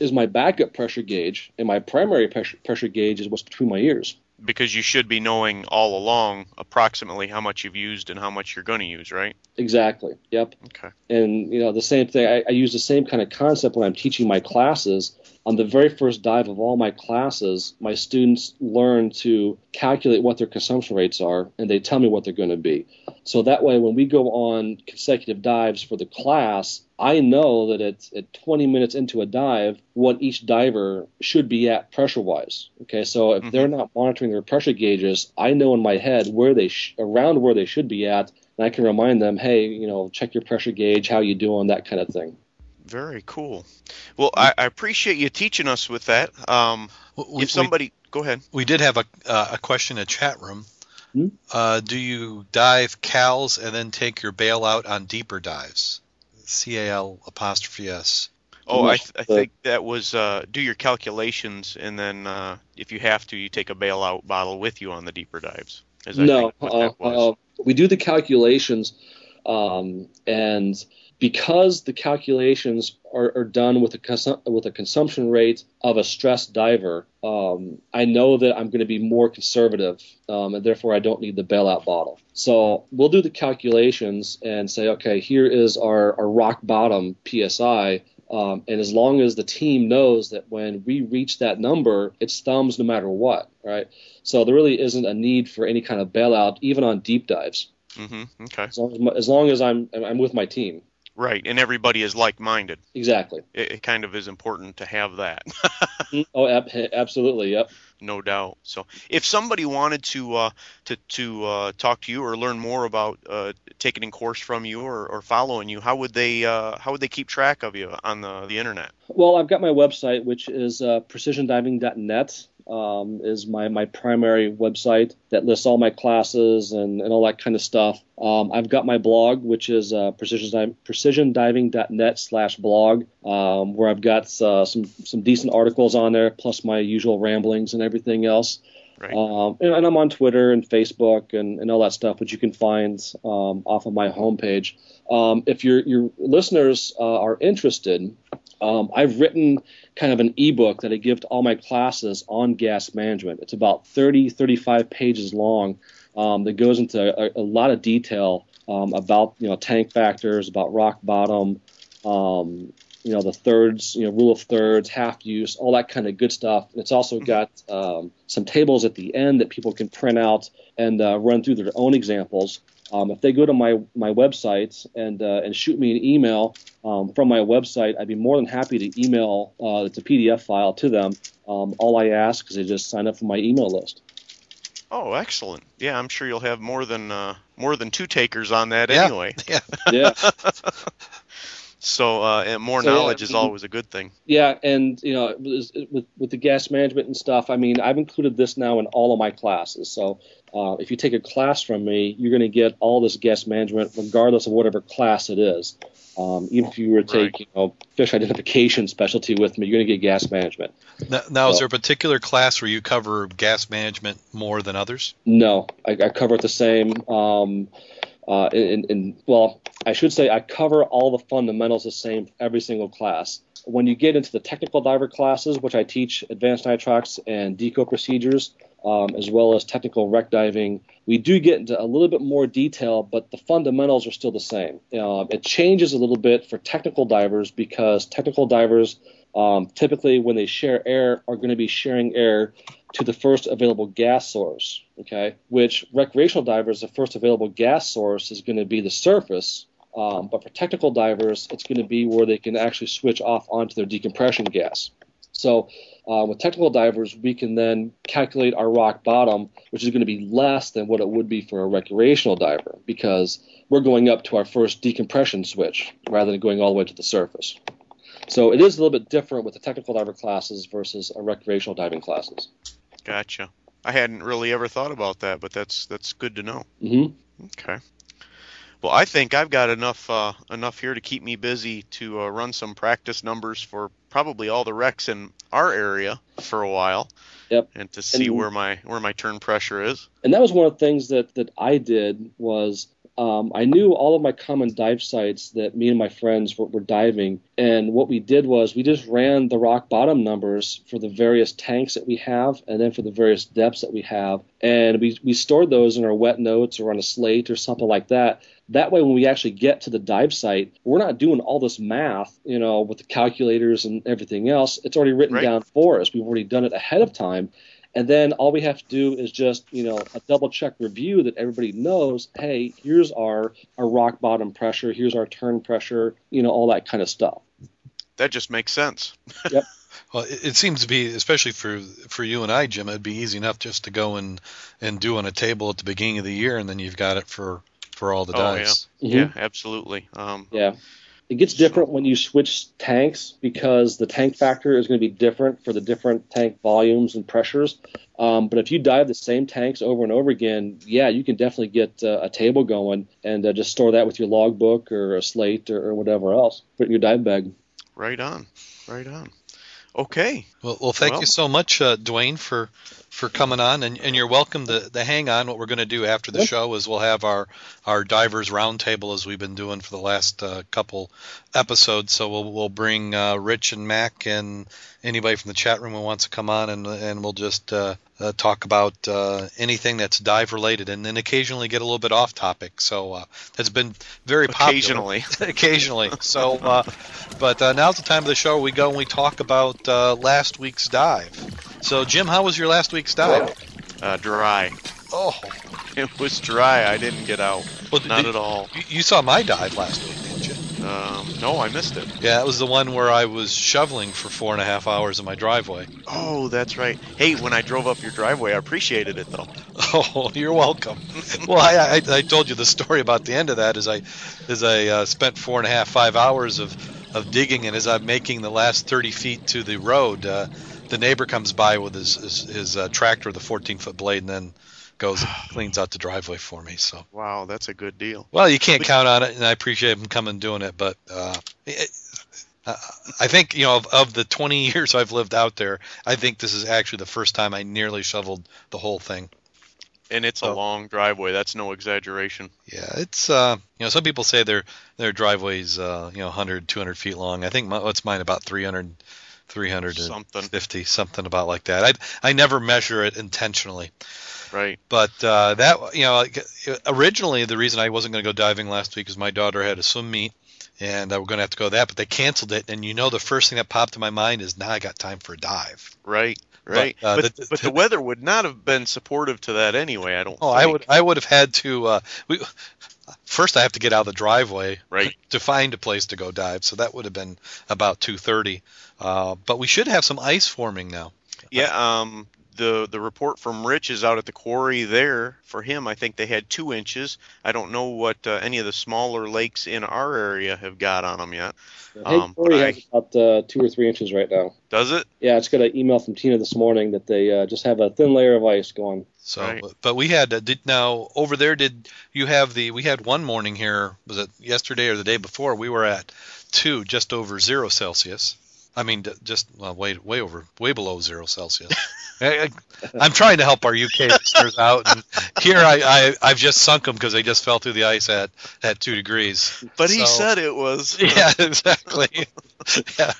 is my backup pressure gauge, and my primary pressure pressure gauge is what's between my ears. Because you should be knowing all along approximately how much you've used and how much you're going to use, right? Exactly. Yep. Okay. And you know the same thing. I, I use the same kind of concept when I'm teaching my classes. On the very first dive of all my classes, my students learn to calculate what their consumption rates are, and they tell me what they're going to be. So that way, when we go on consecutive dives for the class, I know that at, at 20 minutes into a dive, what each diver should be at pressure wise. Okay, so if Mhm. they're not monitoring their pressure gauges, I know in my head where they sh- around where they should be at, and I can remind them, hey, you know, check your pressure gauge, how you doing, that kind of thing. Very cool. Well, I, I appreciate you teaching us with that. Um, We, if somebody, go ahead. we, we did have a uh, a question in the chat room. Hmm? Uh, do you dive cals and then take your bailout on deeper dives? C A L apostrophe S. Oh, I, th- I think that was uh, do your calculations, and then uh, if you have to, you take a bailout bottle with you on the deeper dives. Is no, think uh, uh, we do the calculations, um, and because the calculations are, are done with a consu- with a consumption rate of a stressed diver, um, I know that I'm going to be more conservative, um, and therefore I don't need the bailout bottle. So we'll do the calculations and say, okay, here is our, our rock bottom psi. Um, and as long as the team knows that when we reach that number, it's thumbs no matter what, right? So there really isn't a need for any kind of bailout, even on deep dives, hmm Okay. as long as, as, long as I'm I'm with my team. Right, and everybody is like-minded. Exactly. It, it kind of is important to have that. [laughs] Oh, ab- absolutely. Yep. no doubt. So, if somebody wanted to uh, to to uh, talk to you or learn more about uh, taking a course from you or, or following you, how would they uh, how would they keep track of you on the, the internet? Well, I've got my website, which is uh, precisiondiving.net. um, is my, my primary website that lists all my classes and, and all that kind of stuff. Um, I've got my blog, which is uh, precision, precisiondiving.net slash blog, um, where I've got uh, some, some decent articles on there, plus my usual ramblings and everything else. Right. Um, and, and I'm on Twitter and Facebook and, and all that stuff, which you can find um, off of my homepage. Um, if your your listeners uh, are interested, um, I've written kind of an ebook that I give to all my classes on gas management. It's about 30, 35 pages long um, that goes into a, a lot of detail um, about you know tank factors, about rock bottom, um, you know the thirds, you know rule of thirds, half use, all that kind of good stuff. And it's also got um, some tables at the end that people can print out and uh, run through their own examples. Um, if they go to my my website and uh, and shoot me an email um, from my website, I'd be more than happy to email uh, it's a PDF file to them. Um, all I ask is they just sign up for my email list. Oh, excellent. Yeah, I'm sure you'll have more than uh, more than two takers on that Yeah. anyway. [laughs] Yeah. [laughs] Yeah. So, uh, and more So, yeah, knowledge is always a good thing. Yeah, and you know, with, with with the gas management and stuff, I mean, I've included this now in all of my classes. So uh, if you take a class from me, you're going to get all this gas management, regardless of whatever class it is. Um, even if you were to take, Right. you know, fish identification specialty with me, you're going to get gas management. Now, now is there a particular class where you cover gas management more than others? No, I, I cover it the same. Um, uh, in, in well, I should say I cover all the fundamentals the same for every single class. When you get into the technical diver classes, which I teach advanced nitrox and deco procedures, um, as well as technical wreck diving, we do get into a little bit more detail, but the fundamentals are still the same. Um, it changes a little bit for technical divers because technical divers um, typically, when they share air, are going to be sharing air to the first available gas source. Okay, which recreational divers, the first available gas source is going to be the surface. Um, but for technical divers, it's going to be where they can actually switch off onto their decompression gas. So uh, with technical divers, we can then calculate our rock bottom, which is going to be less than what it would be for a recreational diver because we're going up to our first decompression switch rather than going all the way to the surface. So it is a little bit different with the technical diver classes versus a recreational diving classes. Gotcha. I hadn't really ever thought about that, but that's that's good to know. hmm Okay. Well, I think I've got enough uh, enough here to keep me busy to uh, run some practice numbers for probably all the wrecks in our area for a while. Yep. And to see And- where my where my turn pressure is. and that was one of the things that that I did was um, I knew all of my common dive sites that me and my friends were, were diving, and what we did was we just ran the rock bottom numbers for the various tanks that we have, and then for the various depths that we have, and we we stored those in our wet notes or on a slate or something like that. That way, when we actually get to the dive site, we're not doing all this math, you know, with the calculators and everything else. It's already written Right. down for us. We've already done it ahead of time. And then all we have to do is just, you know, a double check review that everybody knows, hey, here's our, our rock bottom pressure, here's our turn pressure, you know, all that kind of stuff. That just makes sense. [laughs] Well, it, it seems to be, especially for for you and I, Jim, it'd be easy enough just to go and and do on a table at the beginning of the year, and then you've got it for for all the Oh, dives. Mhm. Yeah, absolutely. Um, Yeah. It gets different when you switch tanks because the tank factor is going to be different for the different tank volumes and pressures. Um, but if you dive the same tanks over and over again, yeah, you can definitely get uh, a table going and uh, just store that with your logbook or a slate or, or whatever else. Put it in your dive bag. right on. Right on. Okay. Well, well, thank Well- you so much, uh, Duane, for for coming on, and, and you're welcome to, to hang on. What we're going to do after the show is we'll have our our divers roundtable as we've been doing for the last uh, couple episodes. So we'll we'll bring uh, Rich and Mac and anybody from the chat room who wants to come on, and and we'll just uh, uh, talk about uh, anything that's dive related, and then occasionally get a little bit off topic. So uh, that's been very popular Occasionally. [laughs] [laughs] occasionally. So, uh, but uh, now's the time of the show we go and we talk about uh, last week's dive. So, Jim, how was your last week's dive? Uh, dry. Oh, [laughs] It was dry. I didn't get out. well, Not did- at all. You, saw my dive last week, didn't you? Um, no, I missed it. Yeah, that was the one where I was shoveling for four and a half hours in my driveway. Oh, that's right. Hey, when I drove up your driveway, I appreciated it though. [laughs] Oh, you're welcome. [laughs] well, I, I, I told you the story about the end of that. Is I, as I uh, spent four and a half, five hours of, of digging, and as I'm making the last 30 feet to the road, uh, the neighbor comes by with his his, his uh, tractor with a 14 foot blade and then goes and [sighs] cleans out the driveway for me. So Wow, that's a good deal. well, you can't count on it, and I appreciate him coming and doing it, but uh, it, uh, I think you know of, of the 20 [laughs] years I've lived out there, I think this is actually the first time I nearly shoveled the whole thing. And it's a Oh. long driveway. That's no exaggeration. Yeah, it's uh, you know, some people say their their driveways uh, you know 100, 200 feet long. I think my, what's mine about 300, 350, Something. something about like that. I I never measure it intentionally, Right. but uh, that you know, originally the reason I wasn't going to go diving last week is my daughter had a swim meet. And uh, we're going to have to go to that, but they canceled it. And you know, the first thing that popped in my mind is now I got time for a dive. Right. Right. uh, But, the- but, the weather would not have been supportive to that anyway. I don't. Oh, think. I would I would have had to. Uh, we first I have to get out of the driveway Right. to find a place to go dive. So that would have been about two thirty. Uh, but we should have some ice forming now. Yeah. Um. The the report from Rich is out at the quarry there. For him, I think they had two inches. I don't know what uh, any of the smaller lakes in our area have got on them yet. Hey, Um, Corey but I- has about uh, two or three inches right now. Does it? Yeah, I just got an email from Tina this morning that they uh, just have a thin layer of ice going. So, Right. but we had uh, did now over there. Did you have the? We had one morning here. Was it yesterday or the day before? We were at two, just over zero Celsius. I mean, just well, way way over, way below zero Celsius. [laughs] I, am trying to help our UK [laughs] listeners out, and here I, I I've just sunk them because they just fell through the ice at at two degrees. But he said it was. [laughs] Yeah, exactly. yeah.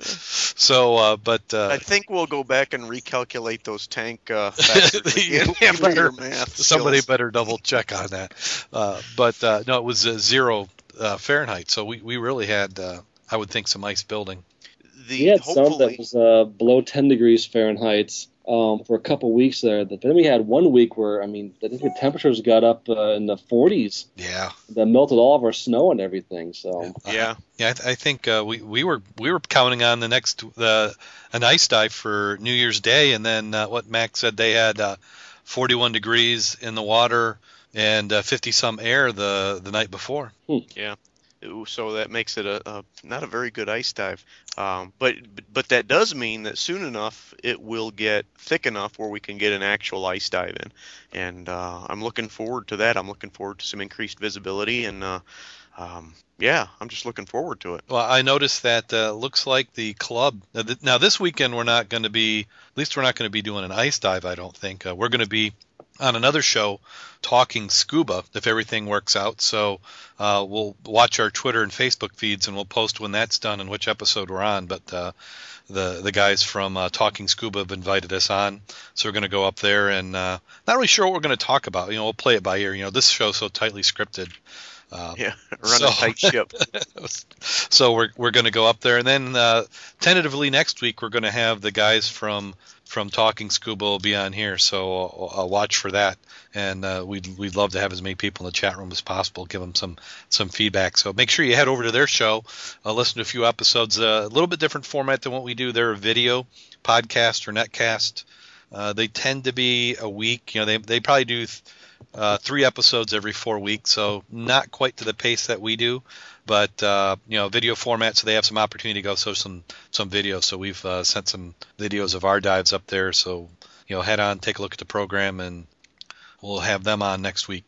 So, uh, but uh, I think we'll go back and recalculate those tank uh, factors again. Yeah, better- math somebody skills. better double check on that. Uh, but uh, no, it was uh, zero uh, Fahrenheit, so we, we really had, uh, I would think, some ice building. The, We had some that was uh, below 10 degrees Fahrenheit um, for a couple weeks there. But then we had one week where, I mean, I think the temperatures got up uh, in the 40s Yeah, that melted all of our snow and everything. So yeah, yeah. I, th- I think uh, we, we were we were counting on the next uh, an ice dive for New Year's Day, and then uh, what Max said they had uh, 41 degrees in the water and uh, 50 some air the the night before. So that makes it a, a not a very good ice dive. Um, but but that does mean that soon enough it will get thick enough where we can get an actual ice dive in, and uh, I'm looking forward to that. I'm looking forward to some increased visibility, and uh, um, yeah, I'm just looking forward to it. Well, I noticed that uh, looks like the club. Now, th- now this weekend we're not going to be. At least we're not going to be doing an ice dive. I don't think uh, we're going to be on another show talking scuba if everything works out. So uh, we'll watch our Twitter and Facebook feeds and we'll post when that's done and which episode we're on. But uh, the the guys from uh, Talking Scuba have invited us on, so we're going to go up there and uh, not really sure what we're going to talk about. You know, we'll play it by ear. You know, this show's so tightly scripted. Uh, Yeah, [laughs] run So- a tight ship. [laughs] so we're we're going to go up there, and then uh, tentatively next week we're going to have the guys from from Talking Scuba will be on here. So I'll, I'll watch for that, and uh, we'd we'd love to have as many people in the chat room as possible. Give them some some feedback. So make sure you head over to their show, uh, listen to a few episodes. Uh, a little bit different format than what we do. They're a video podcast or netcast. Uh, they tend to be a week. You know, they they probably do. Th- uh, three episodes every four weeks, so not quite to the pace that we do, but uh, you know, video format, so they have some opportunity to go show some some videos. So we've uh, sent some videos of our dives up there. So you know, head on, take a look at the program, and we'll have them on next week.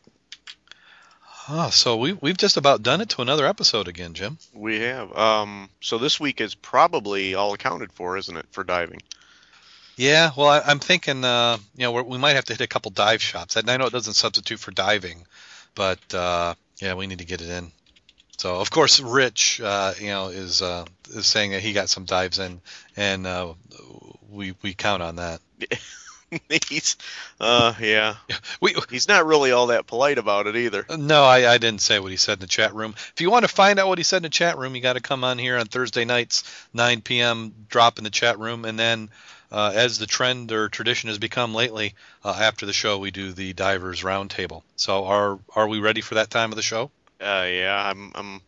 Ah, so we we've just about done it to another episode again, Jim. We have. Um, so this week is probably all accounted for, isn't it, for diving? Yeah, well, I, I'm thinking, uh, you know, we're, we might have to hit a couple dive shops. And I know it doesn't substitute for diving, but uh, yeah, we need to get it in. So, of course, Rich, uh, you know, is uh, is saying that he got some dives in, and uh, we we count on that. [laughs] he's, uh, yeah, [laughs] We he's not really all that polite about it either. no, I, I didn't say what he said in the chat room. If you want to find out what he said in the chat room, you got to come on here on Thursday nights, 9 p.m. Drop in the chat room, and then uh, as the trend or tradition has become lately, uh, after the show we do the divers roundtable. So are are we ready for that time of the show? Uh, yeah, I'm, I'm,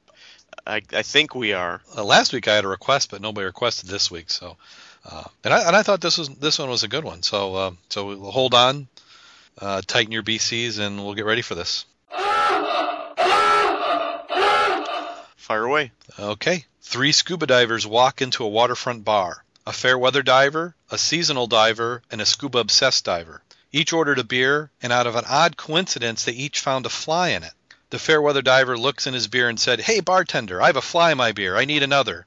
I, I think we are. Uh, last week I had a request, but nobody requested this week. So, uh, and I and I thought this was this one was a good one. So uh, so we'll hold on, uh, tighten your BCs, and we'll get ready for this. Fire away. Okay. Three scuba divers walk into a waterfront bar. A fair weather diver, a seasonal diver, and a scuba obsessed diver. Each ordered a beer, and out of an odd coincidence, they each found a fly in it. The fair weather diver looks in his beer and said, Hey, bartender, I have a fly in my beer. I need another.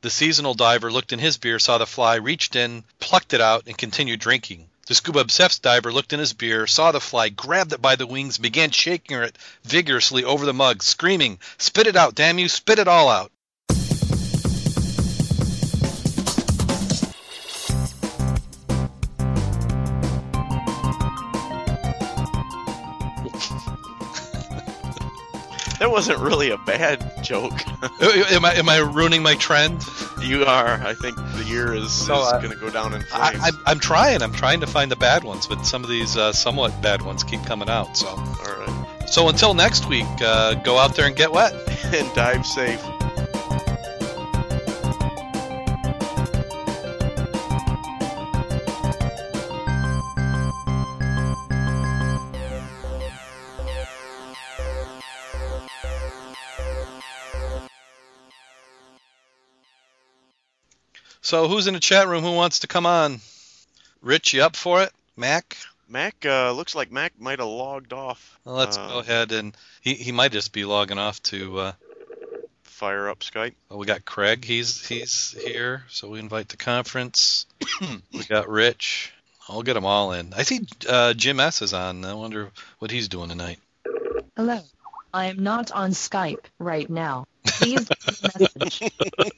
The seasonal diver looked in his beer, saw the fly, reached in, plucked it out, and continued drinking. The scuba obsessed diver looked in his beer, saw the fly, grabbed it by the wings, began shaking it vigorously over the mug, screaming, Spit it out, damn you, spit it all out. That wasn't really a bad joke. [laughs] am, I, am I ruining my trend? you are. I think the year is, No, is I- going to go down in I, flames. I'm, I'm trying. I'm trying to find the bad ones, but some of these uh, somewhat bad ones keep coming out. So, All right. so until next week, uh, go out there and get wet. [laughs] And dive safe. So, who's in the chat room? Who wants to come on? Rich, you up for it? Mac? Mac uh, looks like Mac might have logged off. Well, let's Uh, go ahead and he, he might just be logging off to. Uh, Fire up Skype. well, we got Craig. He's he's here, so we invite the conference. [coughs] we got Rich. I'll get them all in. I see uh, Jim S is on. I wonder what he's doing tonight. Hello. I am not on Skype right now. Please leave a message.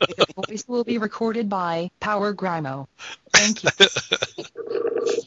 Your [laughs] voice will be recorded by Powergramo. Thank you. [laughs]